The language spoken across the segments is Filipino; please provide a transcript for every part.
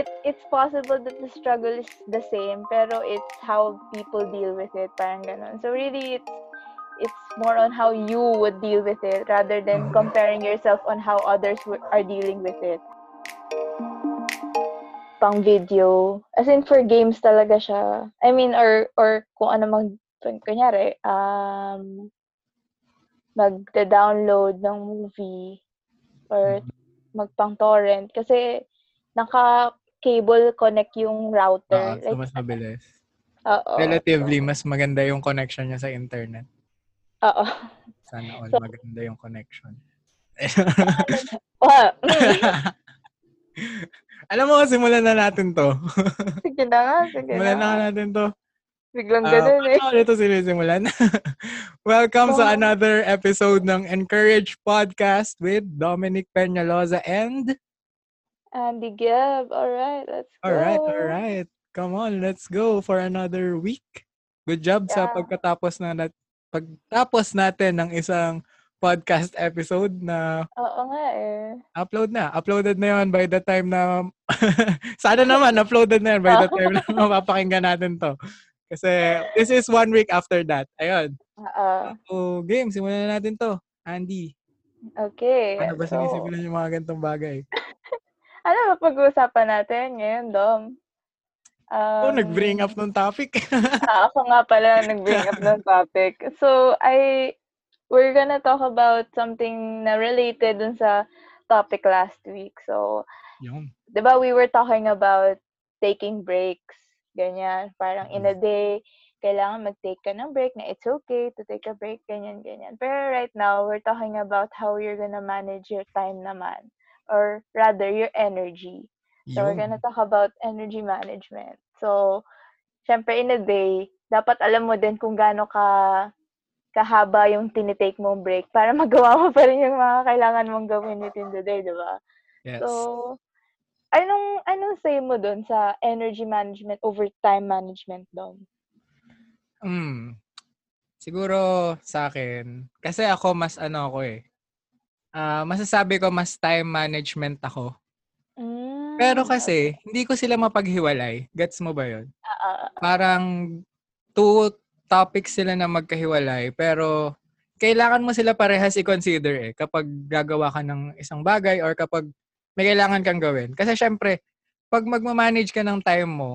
it it's possible that the struggle is the same, pero it's how people deal with it, parang ganun. So really, it's it's more on how you would deal with it rather than comparing yourself on how others are dealing with it. Pang video, as in for games talaga siya. I mean, or or kung ano mag, kunyari, um, magda-download ng movie or magpang torrent kasi naka-cable connect yung router. Oo, so mas mabilis. Oo. Relatively, mas maganda yung connection niya sa internet. Oo. Sana all So- maganda yung connection. Alam mo, simulan na natin to. sige na nga, sige Simulan na na. natin to. Biglang Ah, ganun eh. paano ito sinisimulan? Welcome sa Wow. another episode ng Encourage Podcast with Dominic Peñaloza and... Andy Gibb. Alright, let's go. Alright, alright. Come on, let's go for another week. Good job sa Yeah. pagkatapos na nat- pagtapos natin ng isang podcast episode na Oo nga eh. upload na. Uploaded na yon by the time na sana naman uploaded na yun by the time na mapapakinggan natin to. Kasi this is one week after that. Ayun. Oo. So, game, simulan na natin to. Andy, Okay. ano ba so, sinisimulan yung mga gantong bagay? Ano ba pag-uusapan natin ngayon, Dom? Um, oh, nag-bring up ng topic. ah, ako nga pala nag-bring up ng topic. So, I, we're gonna talk about something na related dun sa topic last week. So, Yun. di ba we were talking about taking breaks, ganyan. Parang in a day, kailangan mag-take ka ng break na it's okay to take a break, ganyan, ganyan. Pero right now, we're talking about how you're gonna manage your time naman. Or rather, your energy. So, we're Yun. gonna talk about energy management. So, syempre, in a day, dapat alam mo din kung gaano ka kahaba yung tinitake mong break para magawa mo pa rin yung mga kailangan mong gawin within the day, di ba? Yes. So, anong, anong say mo dun sa energy management over time management doon? Mm. Siguro sa akin, kasi ako mas ano ako eh. Ah, masasabi ko mas time management ako. Mm, Pero kasi, hindi ko sila mapaghiwalay. Gets mo ba yun? ah, Parang two topics sila na magkahiwalay, pero kailangan mo sila parehas i-consider eh kapag gagawa ka ng isang bagay or kapag may kailangan kang gawin. Kasi syempre, pag magmamanage ka ng time mo,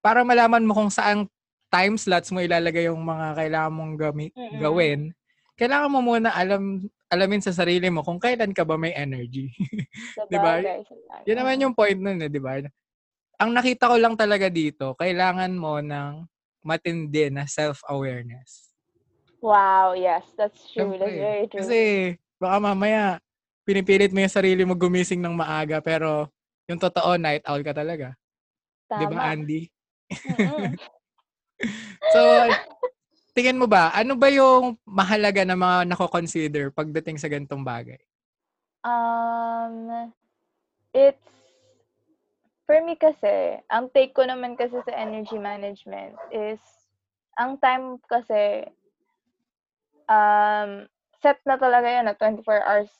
para malaman mo kung saang time slots mo ilalagay yung mga kailangan mong gami- gawin, kailangan mo muna alam alamin sa sarili mo kung kailan ka ba may energy. Di ba? Yun naman yung point nun eh, di ba? Ang nakita ko lang talaga dito, kailangan mo ng matindi na self-awareness. Wow, yes, that's true. That's Siyempre. very true. Kasi baka mamaya, pinipilit mo yung sarili mo gumising ng maaga, pero yung totoo, night owl ka talaga. Di ba, Tama. Andy? So, tingin mo ba, ano ba yung mahalaga na mga nako-consider pagdating sa gantong bagay? Um, it's, for me kasi, ang take ko naman kasi sa energy management is, ang time kasi, um, set na talaga yan na 24 hours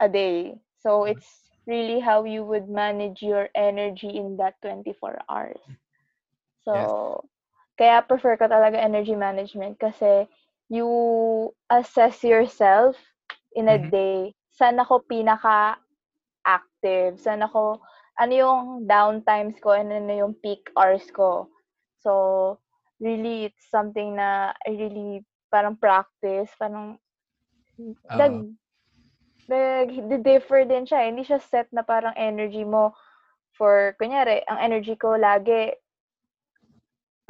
a day. So, it's really how you would manage your energy in that 24 hours. So, kaya prefer ko talaga energy management kasi you assess yourself in a Mhm. day. Saan ako pinaka-active? Saan ako, ano yung downtimes ko and ano yung peak hours ko? So, really, it's something na I really parang practice, parang nag, nag, differ din siya. Hindi siya set na parang energy mo for, kunyari, ang energy ko lagi,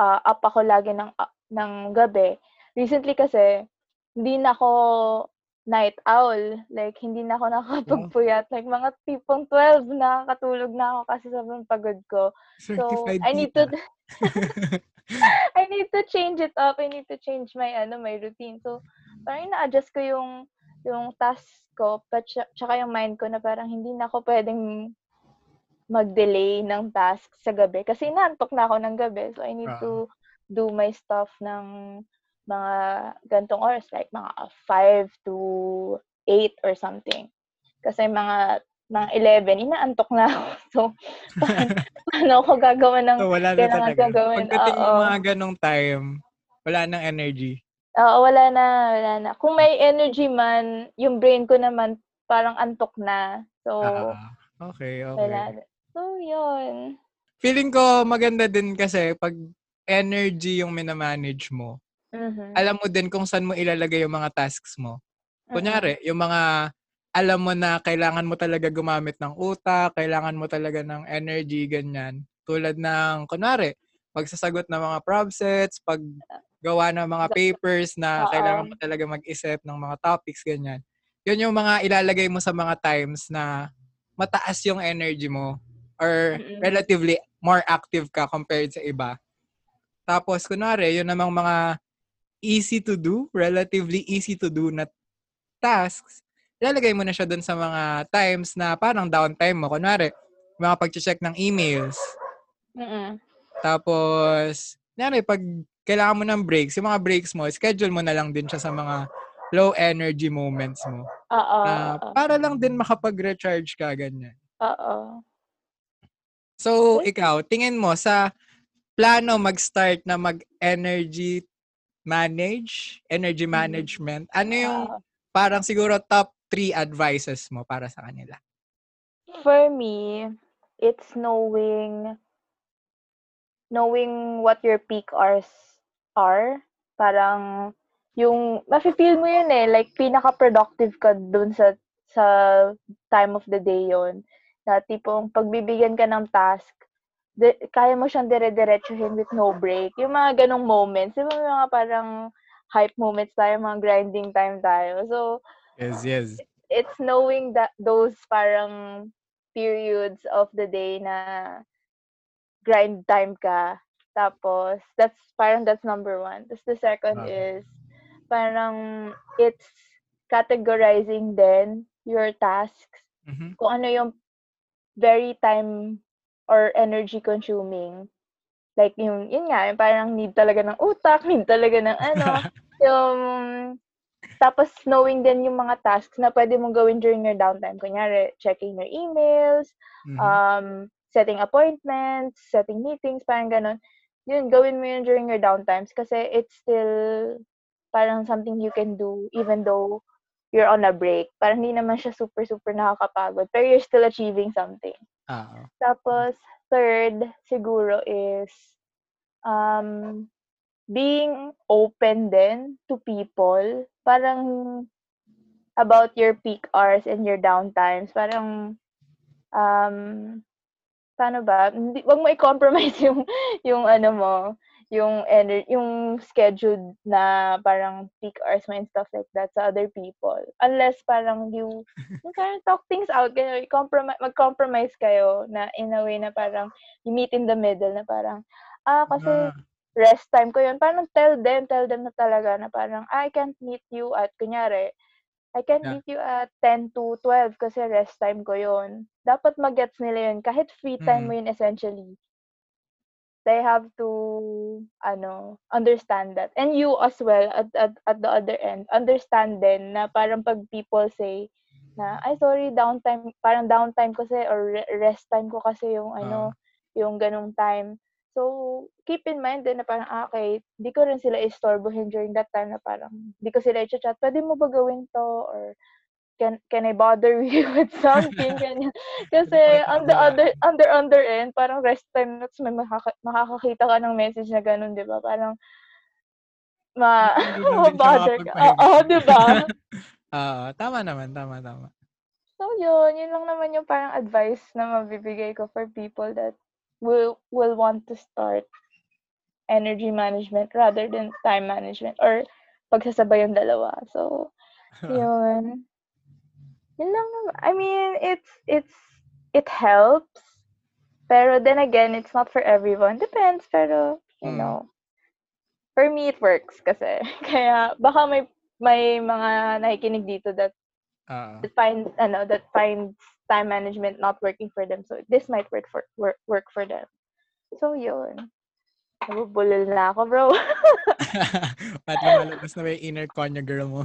ah, up ako lagi ng, ah, ng gabi. Recently kasi, hindi na ako night owl. Like, hindi na ako nakakapagpuyat. Like, mga tipong 12 nakakatulog na ako kasi sobrang pagod ko. So, I need to. I need to change it up. I need to change my, ano, my routine. So, parang ina-adjust ko yung, yung task ko, but tsaka yung mind ko na parang hindi na ako pwedeng mag-delay ng task sa gabi. Kasi inaantok na ako ng gabi. So, I need Ah. to do my stuff ng mga gantong oras. Like, mga 5 to 8 or something. Kasi mga ng 11, inaantok na ako. So, paano, paano ako gagawa ng So, wala na kailangan talaga. kong gawin? Pagdating ng mga ganong time, wala nang energy. Oo, wala na, wala na. Kung may energy man, yung brain ko naman parang antok na. So, Ah, okay, okay. wala na. So, yun. Feeling ko maganda din kasi pag energy yung minamanage mo, Mhm. alam mo din kung saan mo ilalagay yung mga tasks mo. Kunyari, yung mga alam mo na kailangan mo talaga gumamit ng utak, kailangan mo talaga ng energy, ganyan. Tulad ng, kunwari, pagsasagot ng mga prob sets, paggawa ng mga papers na kailangan mo talaga mag-isip ng mga topics, ganyan. Yun yung mga ilalagay mo sa mga times na mataas yung energy mo or relatively more active ka compared sa iba. Tapos, kunwari, yun namang mga easy to do, relatively easy to do na tasks, ilalagay mo na siya dun sa mga times na parang downtime mo. Kunwari, mga pag-check ng emails. Mm-mm. Tapos, kunwari, pag kailangan mo ng breaks, yung mga breaks mo, schedule mo na lang din siya sa mga low energy moments mo. Oo. Oo. para lang din makapag-recharge ka, ganyan. Oo. So, ikaw, tingin mo sa plano mag-start na mag-energy manage, energy Mhm. management, ano yung Oo. parang siguro top three advices mo para sa kanila? For me, it's knowing knowing what your peak hours are. Parang yung mafe-feel mo yun eh, like pinaka-productive ka dun sa sa time of the day yon Na tipong pagbibigyan ka ng task, di, kaya mo siyang dire-diretsuhin with no break. Yung mga ganong moments, yung mga parang hype moments tayo, mga grinding time tayo. So, Yes, yes. it's knowing that those parang periods of the day na grind time ka. Tapos, that's parang that's number one. Tapos the second Okay. is parang it's categorizing then your tasks Mhm. kung ano yung very time or energy consuming. Like yung, yun nga, yung parang need talaga ng utak, need talaga ng ano, yung, tapos knowing din yung mga tasks na pwede mong gawin during your downtime. Kunyari, checking your emails, Mhm. um, setting appointments, setting meetings, parang ganun. Yun, gawin mo yun during your downtimes kasi it's still parang something you can do even though you're on a break. Parang hindi naman siya super, super nakakapagod. Pero you're still achieving something. Oo. Tapos, third, siguro is um, being open din to people. Parang about your peak hours and your downtimes. Parang, um, paano ba? Hindi, wag mo i-compromise yung, yung ano mo, yung ener- yung schedule na parang peak hours mo and stuff like that sa other people. Unless parang you, yung parang talk things out, kayo, compromise, mag-compromise kayo na in a way na parang you meet in the middle na parang, ah, kasi Ah, rest time ko yun. Parang tell them, tell them na talaga na parang, I can't meet you at, kunyari, I can't Yeah. meet you at 10 to 12 kasi rest time ko yun. Dapat mag-gets nila yun. Kahit free time mo Mm. yun essentially. They have to, ano, understand that. And you as well, at, at, at the other end, understand din na parang pag people say na, ay sorry, downtime, parang downtime kasi or re- rest time ko kasi yung ano, yung ganong time. So, keep in mind din na parang, ah, okay, di ko rin sila istorbohin during that time na parang, di ko sila i-chat, pwede mo ba gawin to? Or, can can I bother you with something? Ganyan. Kasi, on the other, on the other end, parang rest time notes, may makaka- makakakita ka ng message na ganun, di ba? Parang, ma, ma-bother ka. Oo, di ba? Oo, tama naman, tama, tama. So, yun. Yun lang naman yung parang advice na mabibigay ko for people that will will want to start energy management rather than time management or pagsasabay yung dalawa. So, yun. Yun lang naman. I mean, it's, it's, it helps. Pero then again, it's not for everyone. Depends, pero, you Mm. know, for me, it works kasi. Kaya, baka may, may mga nakikinig dito that Oo. that find ano that finds time management not working for them so this might work for work, work for them so yun nabubulol na ako bro At lumalabas na may inner Konya girl mo.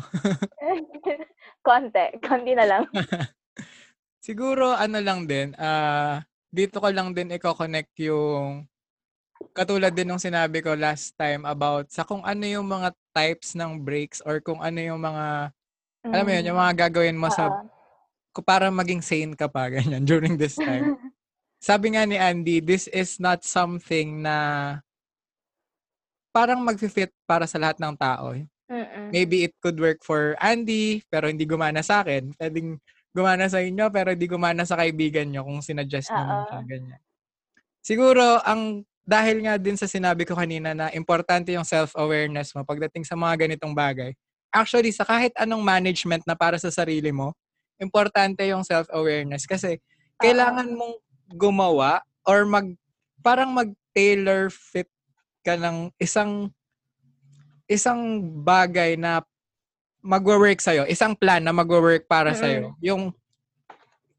Konti konti na lang Siguro ano lang din, ah, dito ko lang din i-connect yung katulad din ng sinabi ko last time about sa kung ano yung mga types ng breaks or kung ano yung mga alam mo yun, yung Mm. mga gagawin mo sa Oo. kung para maging sane ka pa ganyan during this time. Sabi nga ni Andy, this is not something na parang magfi-fit para sa lahat ng tao. Mm. Maybe it could work for Andy, pero hindi gumana sa akin. Pwedeng gumana sa inyo, pero hindi gumana sa kaibigan nyo kung sinuggest nyo siya, ganyan. Siguro, ang dahil nga din sa sinabi ko kanina na importante yung self-awareness mo pagdating sa mga ganitong bagay. Actually, sa kahit anong management na para sa sarili mo, importante yung self-awareness kasi kailangan mong gumawa or mag parang mag-tailor fit ka ng isang isang bagay na magwo-work sa'yo, isang plan na magwo-work para Mm. sa'yo. Yung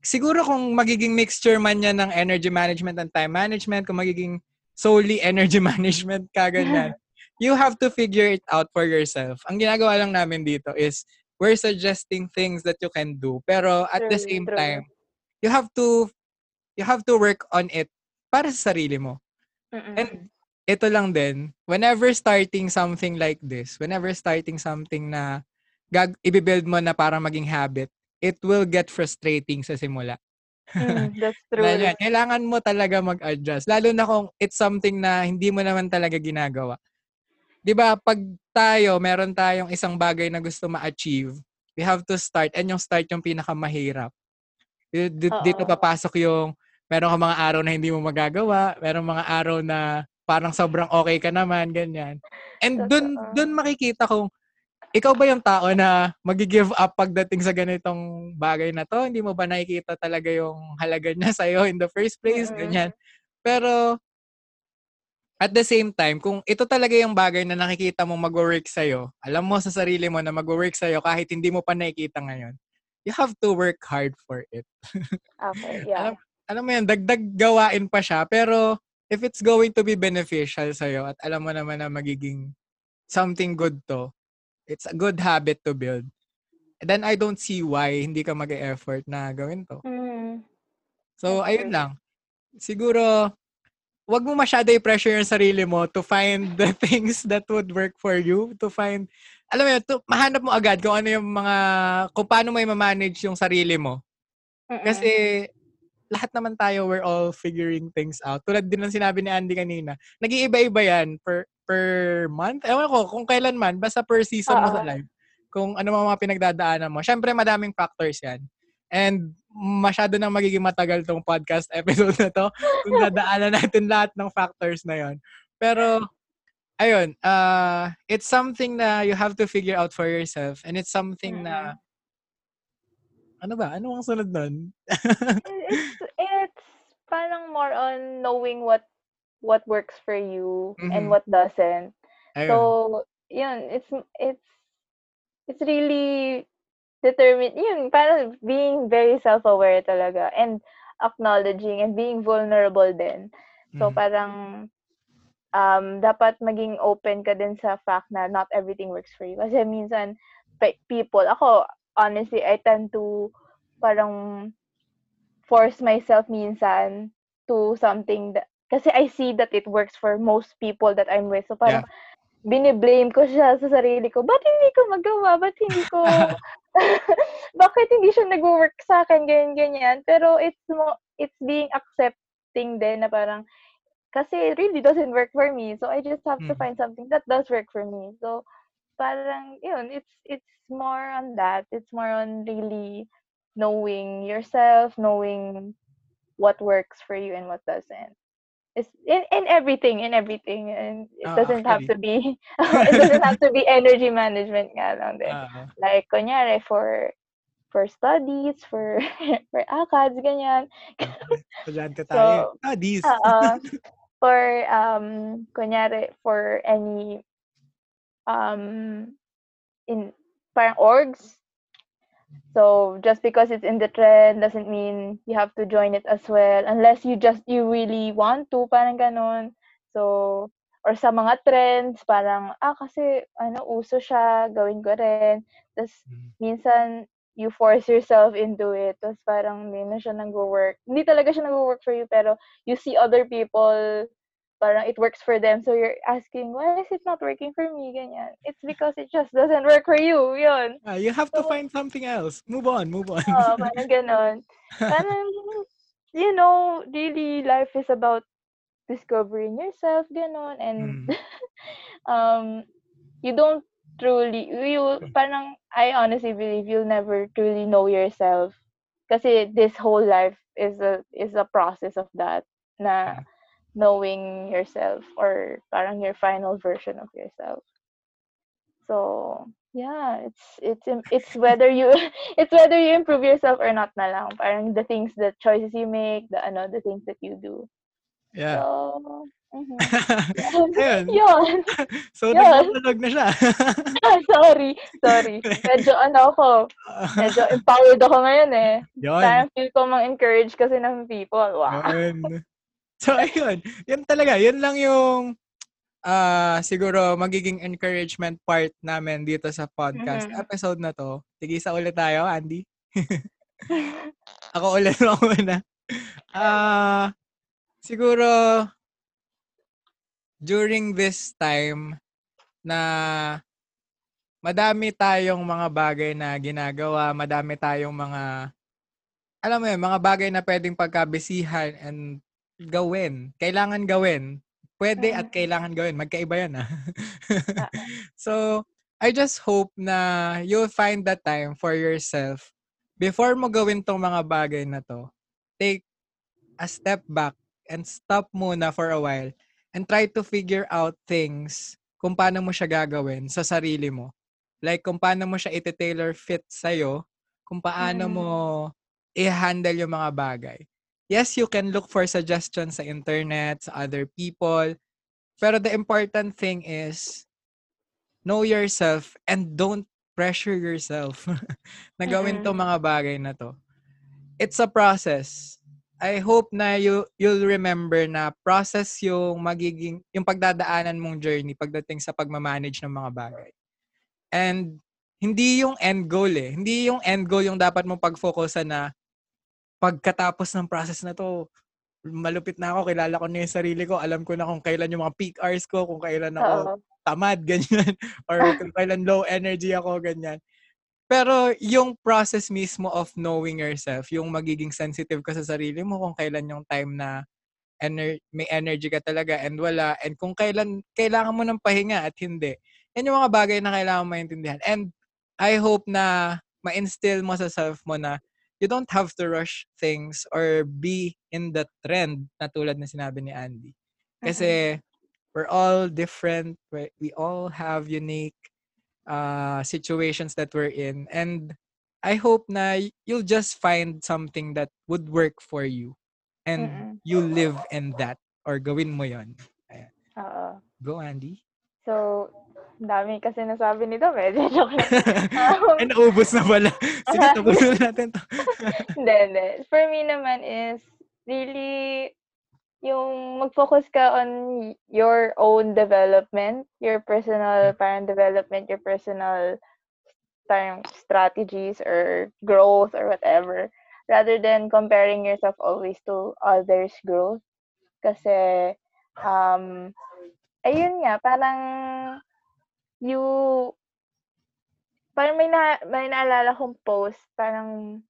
siguro kung magiging mixture man yan ng energy management and time management, kung magiging solely energy management ka ganyan, you have to figure it out for yourself. Ang ginagawa lang namin dito is we're suggesting things that you can do, pero at the True, same true. time, you have to you have to work on it para sa sarili mo. Mm. And ito lang din, whenever starting something like this, whenever starting something na gag ibibuild mo na para maging habit, it will get frustrating sa simula. Mm, that's true. Kailangan mo talaga mag-adjust. Lalo na kung it's something na hindi mo naman talaga ginagawa. 'Di ba pag tayo, meron tayong isang bagay na gusto ma-achieve, we have to start and yung start yung pinakamahirap. Di- Dito papasok yung meron ka mga araw na hindi mo magagawa, meron mga araw na parang sobrang okay ka naman, ganyan. And dun, dun makikita kung ikaw ba yung tao na magi-give up pagdating sa ganitong bagay na to? Hindi mo ba nakikita talaga yung halaga niya sa'yo in the first place? Ganyan. Pero, at the same time, kung ito talaga yung bagay na nakikita mong mag-work sa'yo, alam mo sa sarili mo na mag-work sa'yo kahit hindi mo pa nakikita ngayon, you have to work hard for it. Okay, yeah. Alam, alam mo yan, dagdag gawain pa siya, pero if it's going to be beneficial sa'yo at alam mo naman na magiging something good to, it's a good habit to build, then I don't see why hindi ka mag-effort na gawin to. Mm. So, That's ayun lang. Siguro, wag mo masyado i-pressure yung sarili mo to find the things that would work for you, to find, alam mo yun, to, mahanap mo agad kung ano yung mga, kung paano mo i-manage yung sarili mo. Mm. Kasi, lahat naman tayo, we're all figuring things out. Tulad din ng sinabi ni Andy kanina, nag-iiba-iba yan per, per month. Ewan ko, kung kailan man, basta per season mo sa life. Kung ano mga pinagdadaanan mo. Siyempre, madaming factors yan. And masyado nang magiging matagal tong podcast episode na to kung dadaanan natin lahat ng factors na yon. Pero, ayun, uh, it's something na you have to figure out for yourself and it's something na, ano ba? Ano ang sunod nun? it's it's parang more on knowing what what works for you and Mhm. what doesn't. Ayun. So, yun, it's it's it's really determined, yun, parang being very self-aware talaga and acknowledging and being vulnerable din. So, Mhm. parang um, dapat maging open ka din sa fact na not everything works for you. Kasi minsan, pe- people, ako, honestly, I tend to parang force myself minsan to something that, kasi I see that it works for most people that I'm with. So, parang, biniblame ko siya sa sarili ko. Ba't hindi ko magawa? Ba't hindi ko... Bakit hindi siya nag-work sa akin? Ganyan, ganyan. Pero it's mo, it's being accepting din na parang, kasi it really doesn't work for me. So, I just have to Mm. find something that does work for me. So, parang, yun, it's, it's more on that. It's more on really knowing yourself, knowing what works for you and what doesn't. It's in, in everything, in everything. And it Ah, doesn't have to be, it doesn't have to be energy management nga lang din. Oo. Like, kunyari, for, for studies, for, for ACADS, ganyan. Estudyante. So, ah, these. Oo. for, um, kunyari, for any, um, in, parang orgs. So, just because it's in the trend doesn't mean you have to join it as well. Unless you just, you really want to, parang ganon. So, or sa mga trends, parang, ah, kasi, ano, uso siya, gawin ko rin. Tapos, Mm. minsan, you force yourself into it. Tapos parang hindi na siya nag-work. Hindi talaga siya nag-work for you, pero you see other people, parang it works for them. So you're asking, why is it not working for me? Ganyan. It's because it just doesn't work for you. Yun. Ah, you have to find something else. Move on, move on. Oo, parang ganon. Parang, you know, really, life is about discovering yourself, ganon. And, Mm. um, you don't truly, you, parang, I honestly believe you'll never truly know yourself. Kasi this whole life is a, is a process of that, na Mm. Knowing yourself or parang your final version of yourself. So, yeah, it's it's it's whether you it's whether you improve yourself or not na lang. Parang the things, the choices you make, the ano, the things that you do. yeah. So, mhm. Yun. So, Yun. nagdadagdag na siya. sorry, sorry. Medyo ano ako, medyo empowered ako ngayon eh. Yun. Parang feel ko mang-encourage kasi ng people. Wow. Yun. So, ayun. Yun talaga. Yun lang yung ah siguro magiging encouragement part namin dito sa podcast Mhm. episode na to. Tigisa ulit tayo, Andy. Ako ulit mo muna. Ah, siguro during this time na madami tayong mga bagay na ginagawa, madami tayong mga alam mo yun, mga bagay na pwedeng pagkabisihan and gawin. Kailangan gawin. Pwede at Mm. kailangan gawin. Magkaiba yan ah. Ah. so, I just hope na you'll find that time for yourself before mo gawin tong mga bagay na to. Take a step back and stop muna for a while and try to figure out things kung paano mo siya gagawin sa sarili mo. Like kung paano mo siya iti-tailor fit sa'yo, kung paano Mm. mo i-handle yung mga bagay. Yes, you can look for suggestions sa internet, sa other people, pero the important thing is know yourself and don't pressure yourself na gawin tong mga bagay na to. It's a process. I hope na you you'll remember na process yung magiging yung pagdadaanan mong journey pagdating sa pagmamanage ng mga bagay. And hindi yung end goal eh. Hindi yung end goal yung dapat mong pag-focusan na pagkatapos ng process na to, malupit na ako, kilala ko na yung sarili ko, alam ko na kung kailan yung mga peak hours ko, kung kailan ako Oo. tamad, ganyan. Or kung kailan low energy ako, ganyan. Pero yung process mismo of knowing yourself, yung magiging sensitive ka sa sarili mo kung kailan yung time na ener- may energy ka talaga and wala, and kung kailan kailangan mo ng pahinga at hindi. Yan yung mga bagay na kailangan mo maintindihan. And I hope na ma-instill mo sa self mo na you don't have to rush things or be in the trend na tulad na sinabi ni Andy. Kasi we're all different. We, we all have unique uh, situations that we're in. And I hope na you'll just find something that would work for you. And Mm-mm. you live in that. Or gawin mo yon. Oo. Go, Andy. So, dami kasi nasabi nito. Medyo joke lang. Um, And naubos na pala. Sige, tapusin natin to. Hindi, hindi. For me naman is really yung mag-focus ka on your own development, your personal parang development, your personal parang strategies or growth or whatever rather than comparing yourself always to others' growth. Kasi um ayun nga parang you parang may na may naalala kong post parang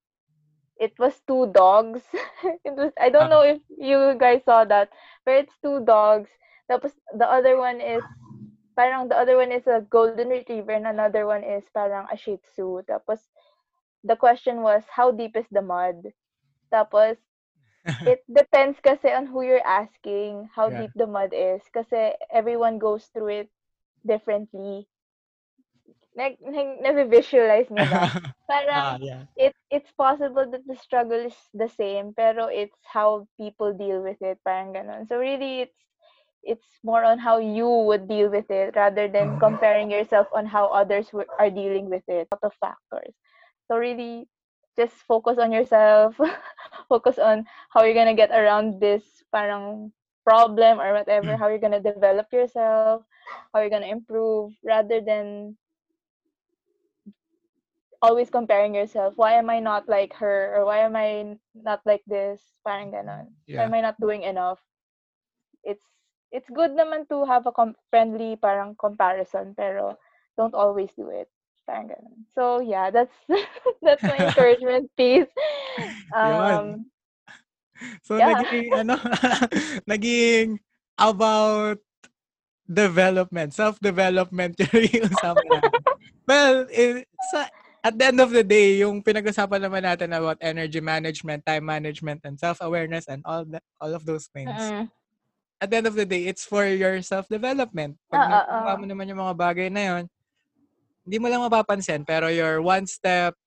it was two dogs. it was I don't Ah. know if you guys saw that, but it's two dogs. Tapos the other one is parang the other one is a golden retriever and another one is parang a shih tzu. Tapos the question was how deep is the mud? Tapos it depends kasi on who you're asking how Yeah. deep the mud is kasi everyone goes through it differently. Nag, na-visualize niyo ba? ah, Parang yeah. it it's possible that the struggle is the same pero it's how people deal with it parang ganun. So really it's it's more on how you would deal with it rather than Mhm. comparing yourself on how others w- are dealing with it. Lot of factors. So really just focus on yourself. focus on how you're gonna get around this parang problem or whatever, how you're gonna develop yourself, how you're gonna improve rather than always comparing yourself. Why am I not like her? Or why am I not like this? Parang ganon. Why am I not doing enough? It's it's good naman to have a com- friendly parang comparison, pero don't always do it. Parang ganon. So yeah, that's that's my encouragement piece. Um, So, Yeah. naging, ano, naging about development, self-development yung usapan natin. well, eh, sa, at the end of the day, yung pinag-usapan naman natin about energy management, time management, and self-awareness, and all that, all of those things. mm, At the end of the day, it's for your self-development. Pag ah. mo naman yung mga bagay na yun, hindi mo lang mapapansin, pero you're one step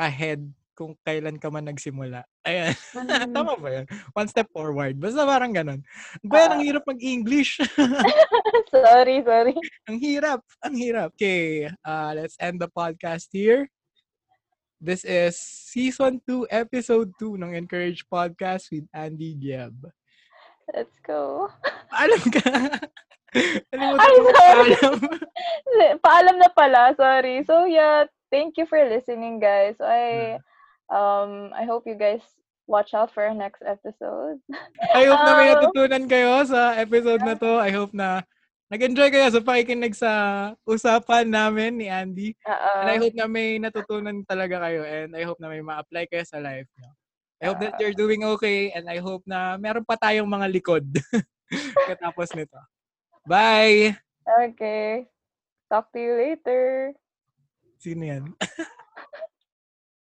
ahead kung kailan ka man nagsimula. Ayan. mm. Tama ba yan? One step forward. Basta parang ganun. Ba, ang Ah. hirap mag-English. sorry, sorry. ang hirap. Ang hirap. Okay, uh, let's end the podcast here. This is Season 2, Episode 2 ng Encourage Podcast with Andy Gieb. Let's go. Alam ka? Ano mo Ay, sorry. Alam. Paalam na pala, sorry. So yeah, thank you for listening, guys. I um I hope you guys watch out for our next episode. I hope na may Um, natutunan kayo sa episode na to. I hope na nag-enjoy kayo sa pakikinig sa usapan namin ni Andy. And I hope na may natutunan talaga kayo and I hope na may ma-apply kayo sa life nyo. I hope that you're doing okay and I hope na meron pa tayong mga likod katapos nito. Bye! okay. Talk to you later. Sino yan?